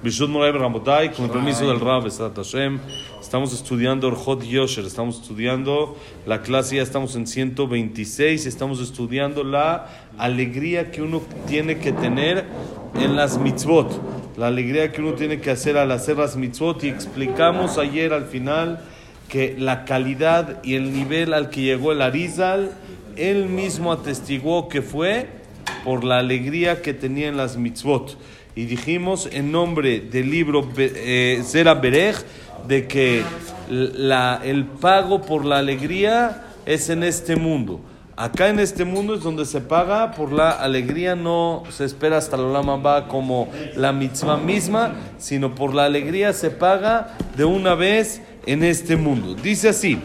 Con el permiso del Rab, estamos estudiando Orjot Yosher, estamos estudiando la clase, ya estamos en 126, estamos estudiando la alegría que uno tiene que tener en las mitzvot, la alegría que uno tiene que hacer al hacer las mitzvot, y explicamos ayer al final que la calidad y el nivel al que llegó el Arizal, él mismo atestiguó que fue por la alegría que tenía en las mitzvot y dijimos en nombre del libro eh, Zera Berech de que la, el pago por la alegría es en este mundo. Acá en este mundo es donde se paga por la alegría, no se espera hasta la lama va como la mitzvah misma, sino por la alegría se paga de una vez en este mundo. Dice así.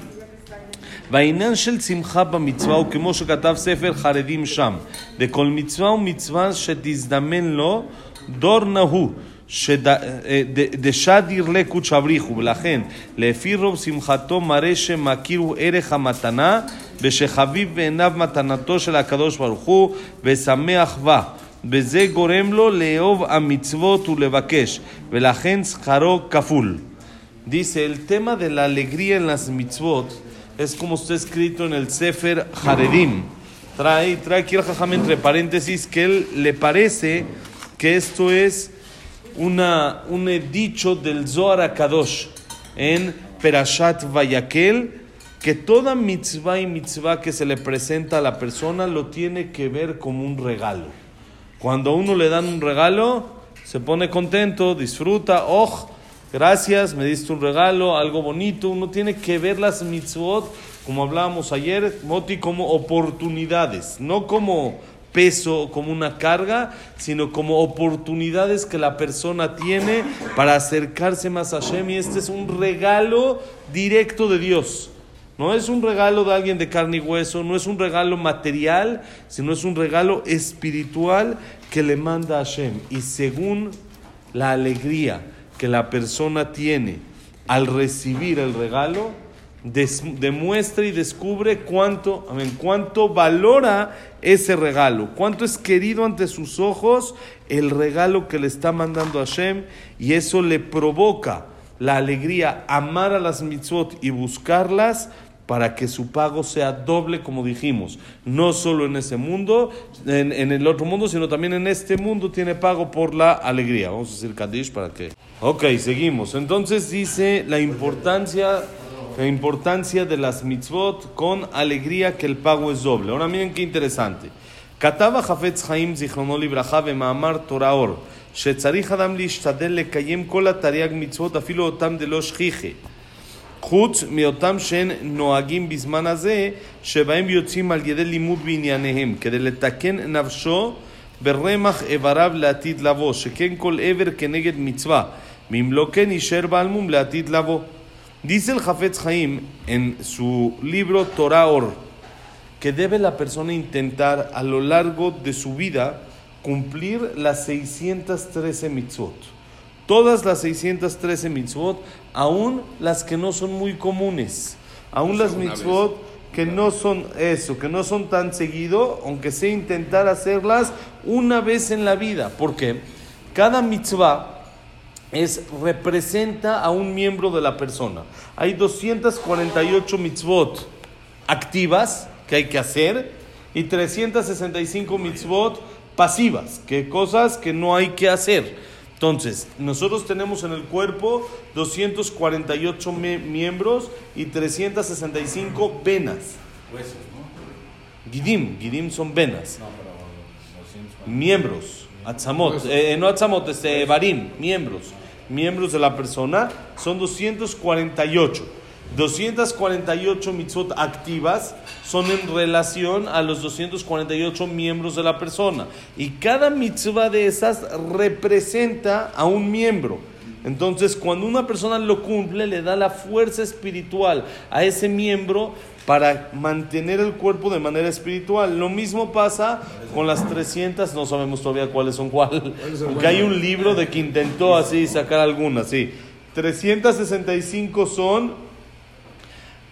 והעניין של שמחה במצווה הוא כמו שכתב ספר חרדים שם, דכל מצווה ומצווה שתזדמן לו דור נהו, דשד ירלה קודש אבריחו, ולכן לפי רוב שמחתו מראה שמכיר הוא ערך המתנה, ושחביב בעיניו מתנתו של הקדוש ברוך הוא, ושמח בה. וזה גורם לו לאהוב המצוות ולבקש, ולכן שכרו כפול. Dice, el tema de la alegría en las mitzvot es como está escrito en el Sefer Haredim. Trae, trae aquí el jajam entre paréntesis que él le parece que esto es una, un dicho del Zohar Kadosh en Perashat Vayakel, que toda mitzvah y mitzvah que se le presenta a la persona lo tiene que ver como un regalo. Cuando a uno le dan un regalo, se pone contento, disfruta, oh, gracias, me diste un regalo, algo bonito. Uno tiene que ver las mitzvot, como hablábamos ayer, Moti, como oportunidades, no como peso, como una carga, sino como oportunidades que la persona tiene para acercarse más a Hashem. Y este es un regalo directo de Dios. No es un regalo de alguien de carne y hueso, no es un regalo material, sino es un regalo espiritual que le manda a Hashem. Y según la alegría que la persona tiene al recibir el regalo, demuestra y descubre cuánto, cuánto valora ese regalo, cuánto es querido ante sus ojos el regalo que le está mandando Hashem y eso le provoca la alegría, amar a las mitzvot y buscarlas para que su pago sea doble, como dijimos, no solo en ese mundo, en, en, el otro mundo, sino también en este mundo tiene pago por la alegría. Vamos a decir Kadish para que... Ok, seguimos. Entonces dice la importancia la importancia de las mitzvot con alegría que el pago es doble. Ahora miren qué interesante. כתב החפץ חיים זיכרונו לברכה במאמר תורה אור, שצריך אדם להשתדל לקיים כל התרי"ג מצוות, אפילו אותם דלא שכיחי. חוץ מאותם שהן נוהגים בזמן הזה, שבהם יוצאים על ידי לימוד בענייניהם, כדי לתקן נפשו ברמח איבריו לעתיד לבוא, שכן כל עבר כנגד מצווה, ואם לא כן יישאר בעל מום לעתיד לבוא. Dice el Jafetz Haim en su libro Torah Or que debe la persona intentar a lo largo de su vida cumplir las 613 mitzvot. Todas las 613 mitzvot, aún las que no son muy comunes, aún las mitzvot que no son eso, que no son tan seguido, aunque sea intentar hacerlas una vez en la vida. porque Cada mitzvah es representa a un miembro de la persona. Hay 248 mitzvot activas que hay que hacer y 365 mitzvot pasivas, que cosas que no hay que hacer. Entonces, nosotros tenemos en el cuerpo 248 miembros y 365 venas. Huesos, ¿no? Gidim, gidim son venas. miembros. Atzamot, eh, no atzamot, este, varim, miembros miembros de la persona son 248. 248 mitzvot activas son en relación a los 248 miembros de la persona. Y cada mitzvah de esas representa a un miembro. Entonces, cuando una persona lo cumple, le da la fuerza espiritual a ese miembro para mantener el cuerpo de manera espiritual. Lo mismo pasa con las 300, no sabemos todavía cuáles son cuáles, porque hay un libro de que intentó así sacar algunas, sí. 365 son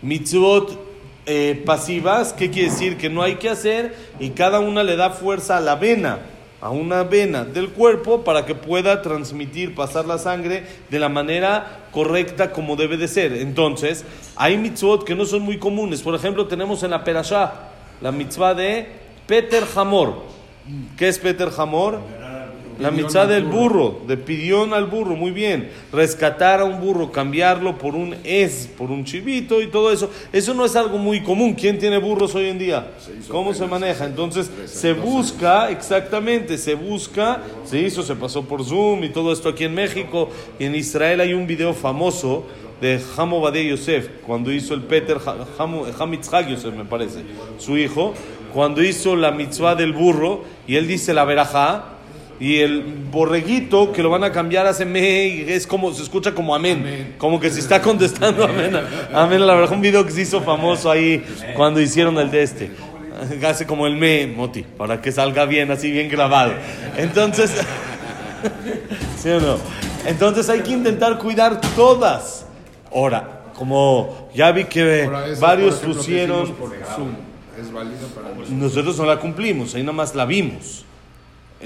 mitzvot eh, pasivas, ¿qué quiere decir? Que no hay que hacer y cada una le da fuerza a la vena. A una vena del cuerpo para que pueda transmitir, pasar la sangre de la manera correcta como debe de ser. Entonces, hay mitzvot que no son muy comunes. Por ejemplo, tenemos en la Perashá la mitzvah de Peter Hamor. ¿Qué es Peter Hamor? La mitzvah del burro, de pidión al burro, muy bien. Rescatar a un burro, cambiarlo por un es, por un chivito y todo eso. Eso no es algo muy común. ¿Quién tiene burros hoy en día? ¿Cómo se maneja? Entonces se busca, exactamente, se busca, se hizo, se pasó por Zoom y todo esto aquí en México. Y en Israel hay un video famoso de Hamo Badei Yosef, cuando hizo el Peter Hamitzhag Yosef, me parece, su hijo, cuando hizo la mitzvah del burro y él dice la verajá y el borreguito que lo van a cambiar hace me es como se escucha como amén, como que se está contestando amén. Amén. La verdad un video que se hizo famoso ahí cuando hicieron el de este. Hace como el me moti para que salga bien así bien grabado. Entonces ¿sí o no? entonces hay que intentar cuidar todas. Ahora como ya vi que varios pusieron nosotros no la cumplimos ahí nomás la vimos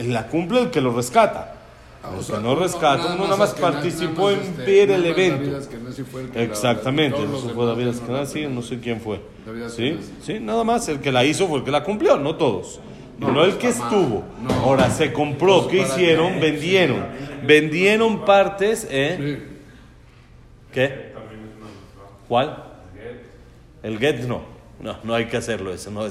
la cumple el que lo rescata. Ah, el que no rescata, uno nada más participó en este, ver el evento. Exactamente, eso fue David Askenazi, no sé quién fue. ¿Sí? ¿Sí? Nada más, el que la hizo fue el que la cumplió, no todos. No, el que estuvo. Ahora se compró, ¿qué hicieron? Vendieron. Vendieron partes, ¿eh? ¿Qué? ¿Cuál? El get no. No, no hay que hacerlo eso. No,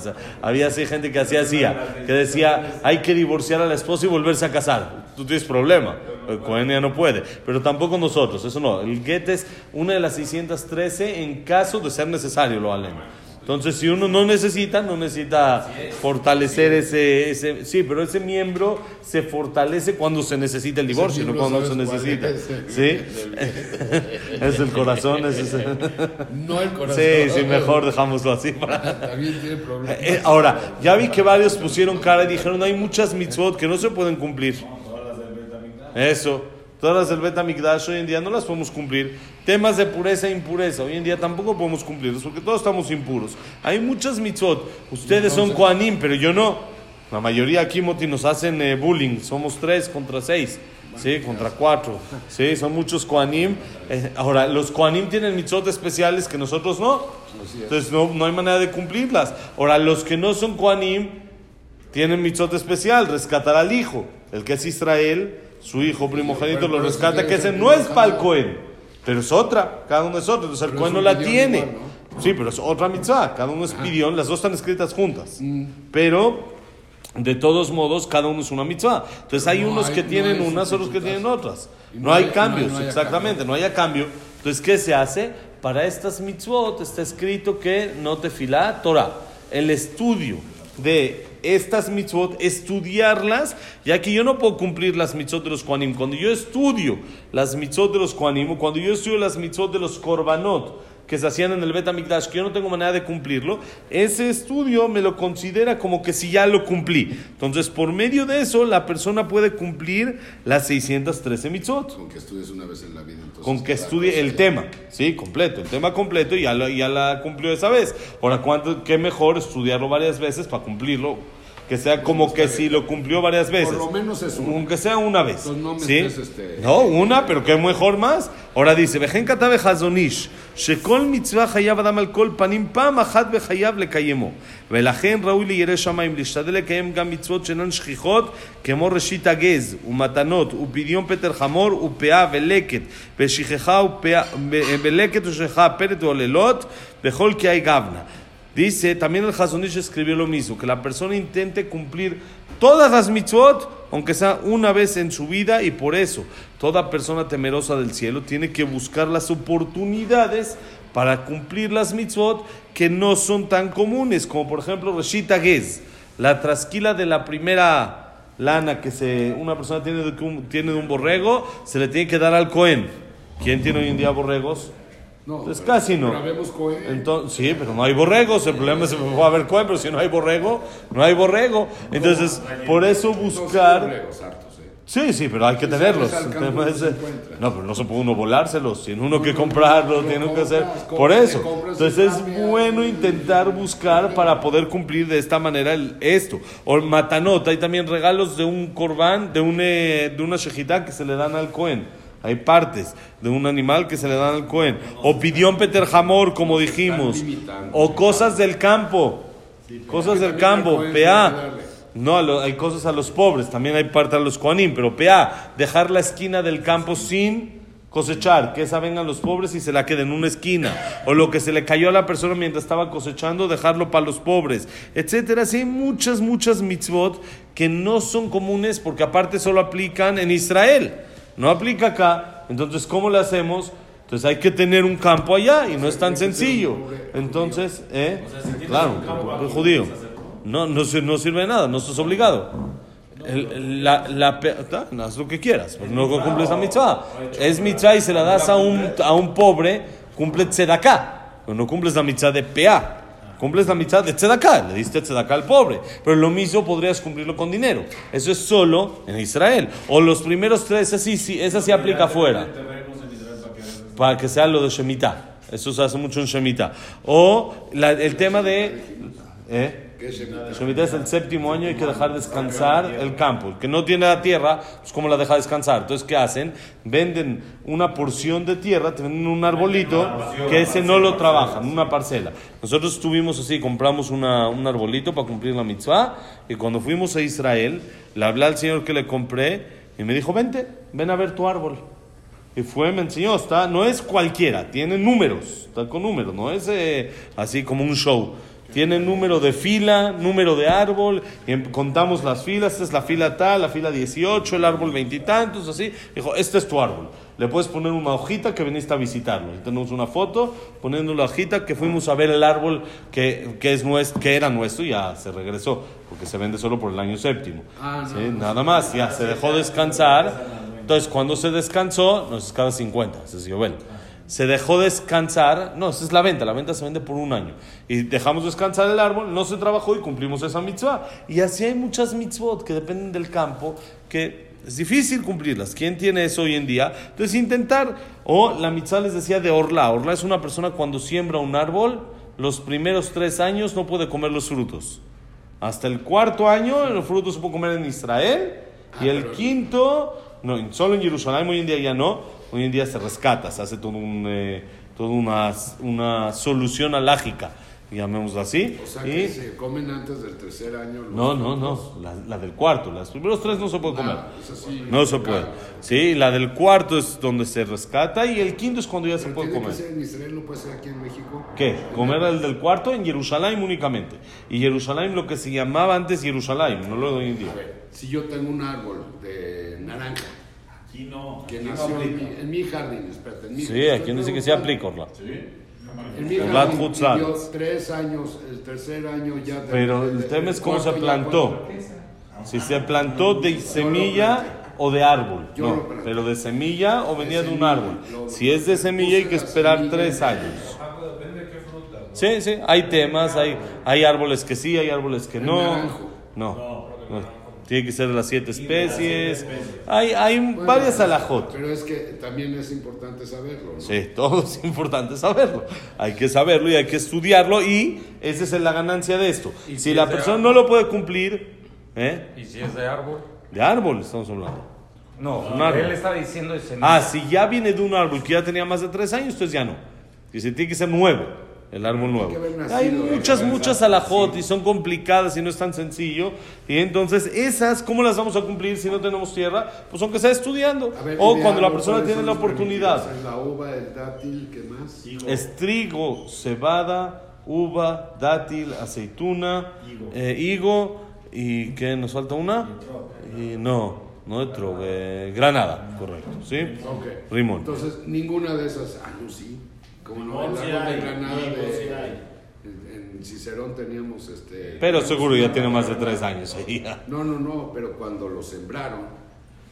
Había así gente que hacía así, que decía, hay que divorciar a la esposa y volverse a casar. Tú tienes problema. Cohen ya no puede. Pero tampoco nosotros, eso no. El get es una de las 613 en caso de ser necesario, lo alema. Entonces, si uno no necesita, no necesita fortalecer ese, ese... Sí, pero ese miembro se fortalece cuando se necesita el divorcio, no cuando no se necesita. ¿Sí? es el corazón. Es ese. No el corazón. Sí, sí, mejor dejámoslo así. También tiene problemas. Eh, ahora, ya vi que varios pusieron cara y dijeron, hay muchas mitzvot que no se pueden cumplir. Eso. Todas las del Betamigdash hoy en día no las podemos cumplir. Temas de pureza e impureza hoy en día tampoco podemos cumplirlos porque todos estamos impuros. Hay muchas mitzvot. Ustedes son Koanim, pero yo no. La mayoría aquí, Moti, nos hacen eh, bullying. Somos tres contra seis. Sí, contra cuatro. Sí, son muchos Koanim. Eh, ahora, los Koanim tienen mitzvot especiales que nosotros no. Entonces no, no hay manera de cumplirlas. Ahora, los que no son Koanim tienen mitzvot especial, rescatar al hijo. El que es Israel su hijo primogénito lo rescata, que ese no es para el Cohen, pero es otra, cada uno es otro, entonces el Cohen no la tiene. Sí, pero es otra mitzvah, cada uno es pidión, las dos están escritas juntas. Mm. Pero, de todos modos, cada uno es una mitzvah. Entonces hay unos que tienen unas, otros que tienen otras. No, hay, cambios, exactamente, no hay cambio. Entonces, ¿qué se hace? Para estas mitzvot está escrito que no te fila Torah. El estudio de estas mitzvot, estudiarlas, ya que yo no puedo cumplir las mitzvot de los Kohanim. Cuando yo estudio las mitzvot de los Kohanim, cuando yo estudio las mitzvot de los Korbanot, que se hacían en el Bet que yo no tengo manera de cumplirlo, ese estudio me lo considera como que si ya lo cumplí. Entonces, por medio de eso, la persona puede cumplir las 613 mitzvot. Con que estudies una vez en la vida. Entonces, con que estudie el tema, sí, completo, el tema completo y ya, ya la cumplió esa vez. Ahora, ¿cuánto, ¿qué mejor estudiarlo varias veces para cumplirlo? que sea como que si lo cumplió varias veces. Por lo menos es una. Aunque sea una vez. no, ¿Sí? este... no, una, pero que mejor más. Ahora dice, Vejen katabe hazonish, shekol mitzvah hayav adam al kol panim pam achat bechayav lekayemo. ולכן ראוי לירא שמיים להשתדל לקיים גם מצוות שאינן שכיחות כמו ראשית הגז ומתנות ופדיון פטר חמור ופאה ולקט ושכחה ולקט ושכחה פלט ועוללות בכל קהי גבנה. Dice, también el Hazonish escribió lo mismo, que la persona intente cumplir todas las mitzvot, aunque sea una vez en su vida, y por eso toda persona temerosa del cielo tiene que buscar las oportunidades para cumplir las mitzvot que no son tan comunes, como por ejemplo Reshita Gez, la trasquila de la primera lana que se, una persona tiene de, tiene de un borrego, se le tiene que dar al Cohen. ¿Quién tiene hoy en día borregos? No, Entonces casi no. Entonces, sí, pero no hay borregos. El problema es que va a haber pero si no hay borrego, no hay borrego. Entonces, por eso buscar. Sí, sí, pero hay que tenerlos. sales al El campo tema no es, se eh, no, pero no se puede uno volárselos. Tiene uno que no, comprarlos, lo tiene uno que hacer. Por eso. Entonces es bueno intentar buscar para poder cumplir de esta manera el- esto. O matanot, hay también regalos de un corbán, de, un, eh, de una shejitá que se le dan al Cohen. Hay partes de un animal que se le dan al Cohen. O pidión Peter Hamor, como dijimos. O cosas del campo. Cosas del campo. Darle. No, hay cosas a los pobres, también hay parte a los Koanim, pero PA, dejar la esquina del campo sin cosechar, que esa vengan los pobres y se la quede en una esquina, o lo que se le cayó a la persona mientras estaba cosechando, dejarlo para los pobres, etcétera. Así hay muchas, muchas mitzvot que no son comunes porque aparte solo aplican en Israel, no aplica acá. Entonces, ¿cómo lo hacemos? Entonces hay que tener un campo allá y no es tan sencillo. Entonces, ¿eh? Claro, un judío. No, no, no sirve de nada, no estás obligado. El- la, la, ta, haz lo que quieras, pero no cumples la mitzvah. Es mitzvah y se la das a un, a un pobre, cumple tzedaká. Pero no cumples la mitzvah de PA. Cumples la mitzvah de tzedaká, le diste tzedaká al pobre. Pero lo mismo podrías cumplirlo con dinero. Eso es solo en Israel. O los primeros tres, así, sí, esa sí aplica afuera para que sea lo de Shemitah. Eso se hace mucho en Shemitah. O el tema de... ¿eh? Shemitah es el séptimo año, hay que dejar descansar el campo. El que no tiene la tierra, pues ¿cómo la deja descansar? Entonces, ¿qué hacen? Venden una porción de tierra, te venden un arbolito, que ese no lo trabajan, una parcela. Nosotros estuvimos así, compramos una- un arbolito para cumplir la mitzvah, y cuando fuimos a Israel, le hablé al señor que le compré, y me dijo, vente, ven a ver tu árbol. Y fue, me enseñó, está, no es cualquiera, tiene números, está con números, no es eh, así como un show. Tiene número de fila, número de árbol, y em- contamos las filas, esta es la fila tal, la fila 18, el árbol veintitantos, así. Dijo, este es tu árbol. Le puedes poner una hojita que viniste a visitarlo. Y tenemos una foto poniendo la hojita que fuimos a ver el árbol que, que, es nuestro, que era nuestro y ya se regresó, porque se vende solo por el año séptimo. Ah, no. Sí, Nada más, ya se dejó descansar. Entonces, cuando se descansó, no es cada 50, ese es Yobel. Se dejó descansar, no, esa es la venta, la venta se vende por un año. Y dejamos descansar el árbol, no se trabajó y cumplimos esa mitzvah. Y así hay muchas mitzvot que dependen del campo, que es difícil cumplirlas. ¿Quién tiene eso hoy en día? Entonces, intentar, o la mitzvah les decía de Orla. Orla es una persona cuando siembra un árbol, los primeros tres años no puede comer los frutos. Hasta el cuarto año, los frutos se pueden comer en Israel. Y el quinto, no, solo en Jerusalén, hoy en día ya no. Hoy en día se rescata, se hace todo un, eh, toda una, una solución alágica, llamémoslo así. O sea y- que se comen antes del tercer año. los no, no, no, la, la del cuarto, los primeros tres no se puede comer. Ah, sí. No se puede. Sí, la del cuarto es donde se rescata y el quinto es cuando ya se puede tiene comer. que ser en Israel, no puede ser aquí en México. ¿Qué? Comer el del cuarto en Jerusalén únicamente. Y Jerusalén lo que se llamaba antes Jerusalén, no lo de hoy en día. A ver, si yo tengo un árbol de naranja Aquí no. que aquí no nació en aplica. mi, en mi jardín, espérate. En mi, Sí, aquí dice que se aplica, Orla. En mi Orla jardín Futsal. vivió tres años, el tercer año ya. de- Pero el tema es cómo se plantó. Si se plantó de semilla o de árbol. Yo No, pero de semilla o venía de un árbol. lo- Si es de semilla hay que esperar tres años. Depende de qué fruta. ¿no? Sí, sí, hay temas, hay, hay árboles que sí, hay árboles que El no. No, no. Tiene que ser de las siete especies. Hay, hay Bueno, varias alajot. Pero es que también es importante saberlo, ¿no? Sí, todo es importante saberlo. Hay que saberlo y hay que estudiarlo y esa es la ganancia de esto. ¿Y Si si la persona árbol? no lo puede cumplir, ¿eh? ¿Y si es de árbol? de árbol estamos hablando. No, Un árbol. él está diciendo semilla. Ah, si ya viene de un árbol que ya tenía más de tres años, entonces ya no. Dice, tiene que ser nuevo, el árbol nuevo. Hay muchas, muchas alajot y son complicadas y no es tan sencillo. Y entonces, esas, ¿cómo las vamos a cumplir si no tenemos tierra? Pues aunque sea estudiando. Ver, o cuando la persona ¿cuáles tiene la oportunidad. Es la uva, el dátil, ¿qué más? Es trigo, cebada, uva, dátil, aceituna, eh, higo y ¿qué nos falta una? Y no, no etrog, eh, granada, correcto, ¿sí? Ok. Rimón. Entonces, ninguna de esas. Ah, no, sí. Como no, sí de hay, granada de. sí hay. En, en Cicerón teníamos este. Pero seguro ya tiene más de tres años ahí. No, no, no, pero cuando lo sembraron,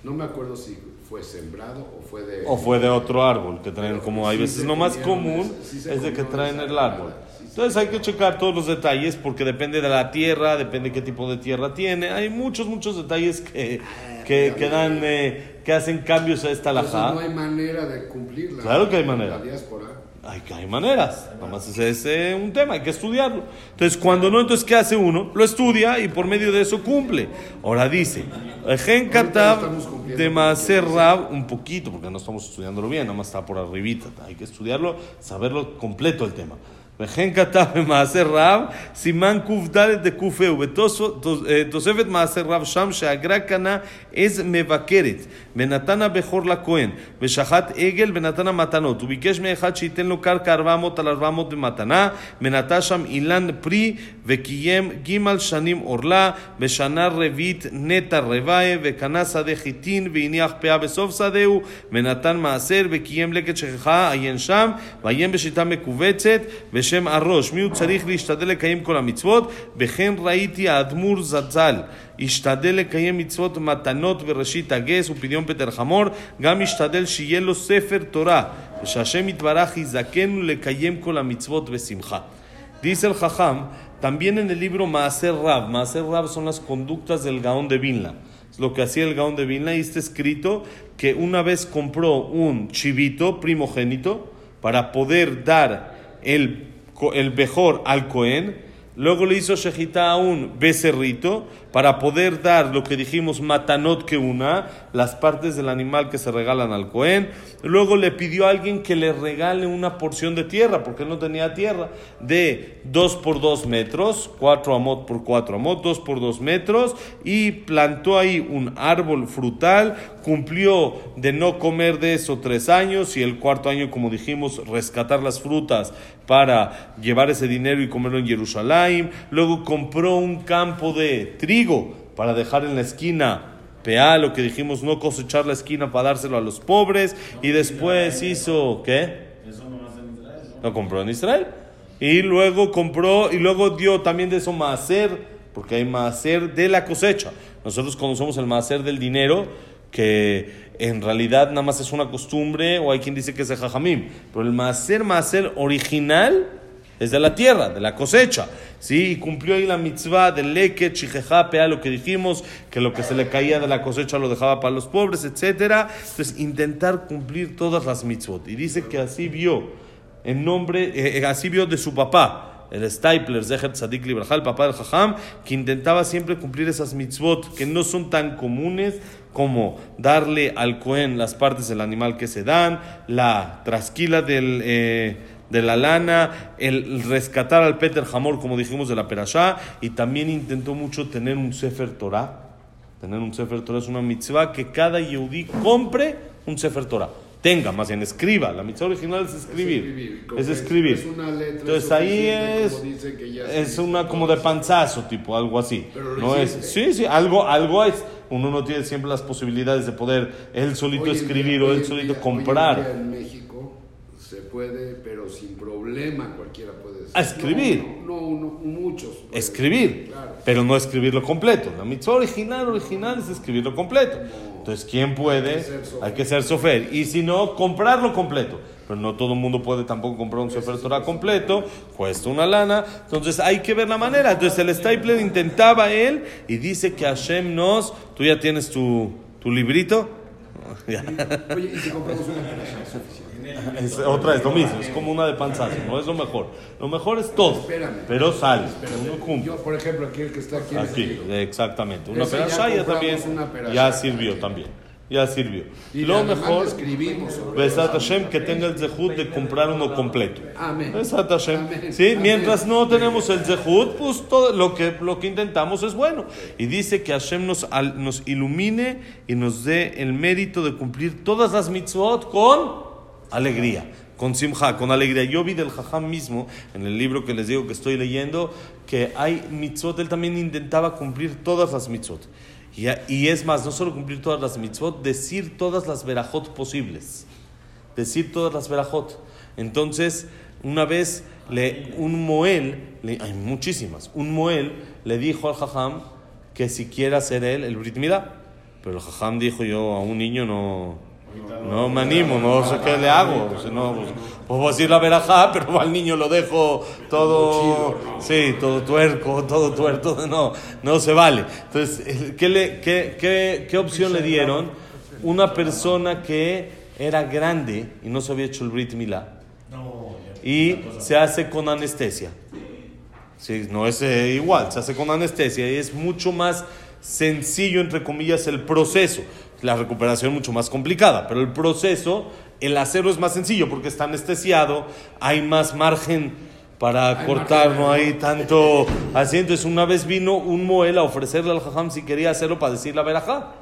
no me acuerdo si fue sembrado o fue de... O fue de otro árbol, que traen como hay sí veces lo más común esa- es de que traen el árbol. Entonces hay que checar todos los detalles porque depende de la tierra, depende qué tipo de tierra tiene. Hay muchos, muchos detalles que, que, que dan, eh, que hacen cambios a esta alajá. no hay manera de cumplirla. Claro que hay manera. La diáspora. Hay, hay maneras, nada más es, es, eh, un tema, hay que estudiarlo. Entonces, cuando no, entonces, ¿qué hace uno? Lo estudia y por medio de eso cumple. Ahora dice, cumpliendo de con Maaser lo que Rab, un poquito, porque no estamos estudiándolo bien, nada más está por arribita. Hay que estudiarlo, saberlo completo el tema. וכן כתב במעשר רב, סימן קד דק"ה, ובתוספת מעשר רב שם שהגר"א קנה עז מבקרת, ונתן הבכור לכהן, ושחט עגל ונתן המתנות, וביקש מאחד שייתן לו קרקע 400 על 400 במתנה, ונטע שם אילן פרי, וקיים ג' שנים עורלה, בשנה רביעית נטע רבעי, וקנה שדה חיטין, והניח פאה בסוף שדהו, ונתן מעשר, וקיים לקט שכחה, עיין שם, ועיין בשיטה מכווצת, בשם הראש. מי הוא צריך להשתדל לקיים כל המצוות? וכן ראיתי האדמו"ר זצ"ל. השתדל לקיים מצוות מתנות בראשית הגס ופדיון פטר חמור, גם השתדל שיהיה לו ספר תורה, ושהשם יתברך יזכנו לקיים כל המצוות בשמחה. Dice el Jajam, también en el libro Maaser Rab, Maaser Rab son las conductas del Gaón de Vilna. Es lo que hacía el Gaón de Vilna y está escrito que una vez compró un chivito primogénito para poder dar el, co- el mejor al Cohen, luego le hizo Shejitá a un becerrito para poder dar lo que dijimos matanot que una, las partes del animal que se regalan al Cohen. Luego le pidió a alguien que le regale una porción de tierra, porque no tenía tierra, de 2 por 2 metros, 4 amot por 4 amot, 2 por 2 metros, y plantó ahí un árbol frutal, cumplió de no comer de eso tres años, y el cuarto año, como dijimos, rescatar las frutas para llevar ese dinero y comerlo en Jerusalén. Luego compró un campo de trigo para dejar en la esquina Peá, lo que dijimos, no cosechar la esquina para dárselo a los pobres. Y después hizo, ¿qué? Lo compró en Israel. Y luego compró, y luego dio también de eso maaser, porque hay maaser de la cosecha. Nosotros conocemos el maaser del dinero, que en realidad nada más es una costumbre, o hay quien dice que es de jajamim. Pero el maaser, maaser original, es de la tierra, de la cosecha. ¿sí? Y cumplió ahí la mitzvah del leke, chijeja, pea, lo que dijimos, que lo que se le caía de la cosecha lo dejaba para los pobres, etc. Entonces, intentar cumplir todas las mitzvot. Y dice que así vio, en nombre, eh, eh, así vio de su papá, el Stapler, Zeher Tzadik Libraja, el papá del Jajam, que intentaba siempre cumplir esas mitzvot que no son tan comunes como darle al Cohen las partes del animal que se dan, la trasquila del, eh, de la lana, el rescatar al Peter Hamor, como dijimos de la Perashá, y también intentó mucho tener un Sefer Torah. Tener un Sefer Torah es una mitzvah que cada Yehudí compre un Sefer Torah. Tenga, más bien escriba. La mitzvah original es escribir. Es que escribir. es una letra Entonces ahí es, como dicen que ya es una como de panzazo, tipo, algo así. Pero no es, sí, sí, algo, algo es. Uno no tiene siempre las posibilidades de poder él solito Hoy escribir día- o él solito día- comprar. día en México se puede, pero sin problema cualquiera puede A escribir. No, no, no, muchos. escribir, Claro. pero no escribirlo completo. La mitzvah original, original es escribirlo completo. Entonces, ¿quién puede? Hay que ser sofer. Hay que ser sofer. Y si no, comprarlo completo. Pero no todo el mundo puede tampoco comprar un sofer Torah completo, cuesta una lana. Entonces, hay que ver la manera. Entonces, el Stapler intentaba él y dice que Hashem nos. ¿Tú ya tienes tu, tu librito? Oye, y si compramos una perashá suficiente. Es, otra es lo mismo, es como una de panzazo, no es lo mejor. Lo mejor es todo, Espérame. pero sale, uno cumple. Yo, por ejemplo, aquí el que está aquí. Aquí, exactamente. Una Ese ya perashá ya compramos también ya sirvió también. Ya sirvió. Y Lo mejor, escribimos Besat Hashem, que tenga el zehut de comprar uno completo. Amén. Besat Hashem. Amén. Sí, Amén. mientras no tenemos el zehut, pues todo lo que, lo que intentamos es bueno. Y dice que Hashem nos, al- nos ilumine y nos dé el mérito de cumplir todas las mitzvot con alegría. Con simja, con alegría. Yo vi del jajam mismo, en el libro que les digo que estoy leyendo, que hay mitzvot, él también intentaba cumplir todas las mitzvot. Y, es más, no solo cumplir todas las mitzvot, decir todas las verajot posibles. Decir todas las verajot. Entonces, una vez le, un moel, le- hay muchísimas, un moel le dijo al jajam que si quiere hacer él el brit milá. Pero el jajam dijo, yo a un niño no, no me animo, no sé qué le hago. Si no, pues, voy a decir la verajá, pero al niño lo dejo todo, sí, todo tuerco, todo tuerto, no, no se vale. Entonces, ¿qué, le, qué, qué, qué opción le dieron? Una persona que era grande y no se había hecho el Brit Milá y se hace con anestesia. Sí, no es eh, igual, se hace con anestesia y es mucho más sencillo, entre comillas, el proceso. La recuperación mucho más complicada, pero el proceso, el hacerlo es más sencillo porque está anestesiado, hay más margen para Hay cortar, margen. no hay tanto así. Entonces, una vez vino un Moel a ofrecerle al Jajam si quería hacerlo para decir la verajá.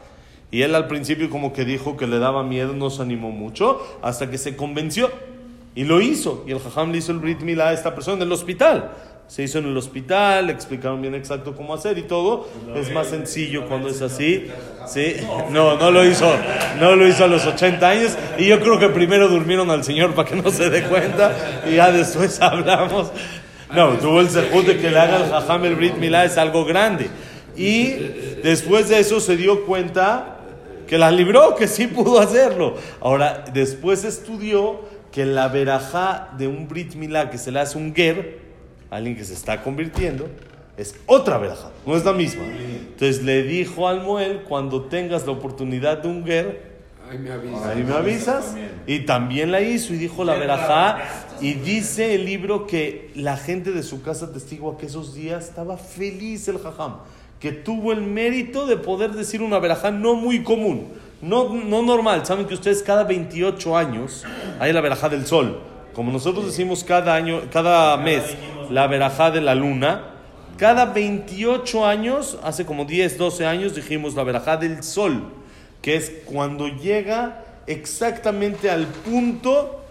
Y él al principio como que dijo que le daba miedo, no se animó mucho, hasta que se convenció. Y lo hizo. Y el Jajam le hizo el Brit Milá a esta persona en el hospital. Se hizo en el hospital, le explicaron bien exacto cómo hacer y todo. Es más sencillo cuando es así. Sí. No, no lo hizo. No lo hizo a los 80 años. Y yo creo que primero durmieron al Señor para que no se dé cuenta. Y ya después hablamos. No, tuvo el sejud de que le haga el Jajam el Brit Milá, es algo grande. Y después de eso se dio cuenta que la libró, que sí pudo hacerlo. Ahora, después estudió que la verajá de un Brit Milá que se le hace un ger, alguien que se está convirtiendo, es otra verajá, no es la misma. Entonces le dijo al Moel, cuando tengas la oportunidad de un ger, Ahí me avisas. Ahí me avisas. Y también la hizo y dijo la verajá. Y dice el libro que la gente de su casa testigua que esos días estaba feliz el jajam. Que tuvo el mérito de poder decir una verajá no muy común. No, no normal. Saben que ustedes cada 28 años hay la verajá del sol. Como nosotros decimos cada año, cada mes, la verajá de la luna. Cada 28 años, hace como 10, 12 años, dijimos la verajá del sol que es cuando llega exactamente al punto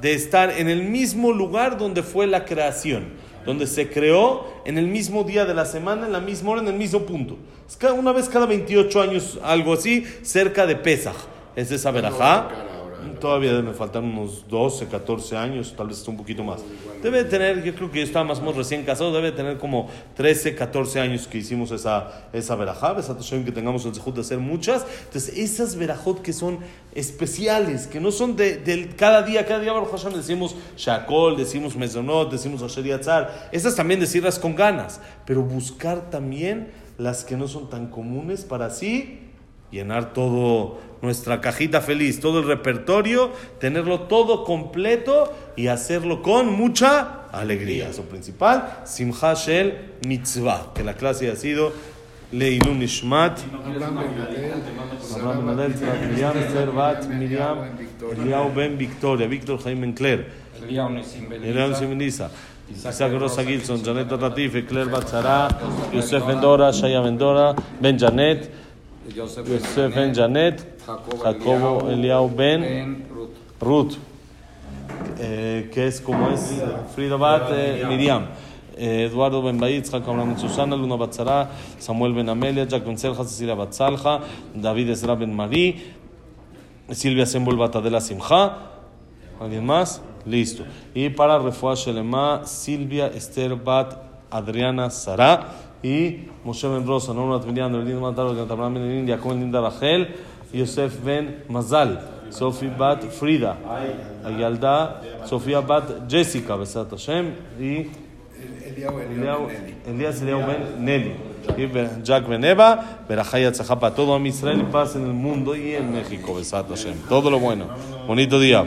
de estar en el mismo lugar donde fue la creación, donde se creó en el mismo día de la semana, en la misma hora, en el mismo punto. Es cada, una vez cada 28 años, algo así, cerca de Pesach. Es esa verajá. Todavía deben faltar unos 12, 14 años, tal vez un poquito más. Debe tener, yo creo que yo estaba más o menos recién casado, debe tener como 13, 14 años que hicimos esa, esa verajá, esa Hashem, que tengamos el zehut de hacer muchas. Entonces, esas verajot que son especiales, que no son de, del cada día, cada día Baruch Hashem decimos Shakol, decimos Mezonot, decimos Asher Yatzar, esas también decirlas con ganas, pero buscar también las que no son tan comunes para así llenar todo nuestra cajita feliz, todo el repertorio, tenerlo todo completo y hacerlo con mucha alegría. Eso principal, Simcha Shel Mitzvah, que la clase ha sido Leilun Ishmat, Abraham Tzvat Miriam, Esther Bat Miriam, Eliau Ben Victoria, Víctor Jaime Encler, Eliau Simonisa, Isaac Rosa Gilson, Janet Ratife, Claire Batzara, Yosef Vendora, Shaya Vendora, Ben Janet, Yosef Ben Janet, Jacobo Eliau Ben Ruth. Eh, que es como es Frida Bat eh, Miriam, eh, Eduardo Ben Baid, Jacob Abraham Susana, Luna Batzara, Samuel Ben Amelia, Jack Ben Selja, Cecilia Batzalja, David Ezra Ben Marí, Silvia Sembol Batadela Simcha, ¿alguien más? Listo. Y para Refuah Shelema, Silvia Esther Bat Adriana Sara y Moshe Ben Rosa, Norma Tmilian, Berlín Mataro, Abraham Ben Elín, Jacob Ben Linda Rachel, Yosef Ben Mazal, Sophie Bat Frida, Ayalda, Sofía Bat Jessica, Besat Hashem, y. Elías Eliao Ben Nelly, y Jack Ben Eva, Berajaya Tzahapa, todo a Israel y paz en el mundo y en México, Besat Hashem. Todo lo bueno. Bonito día.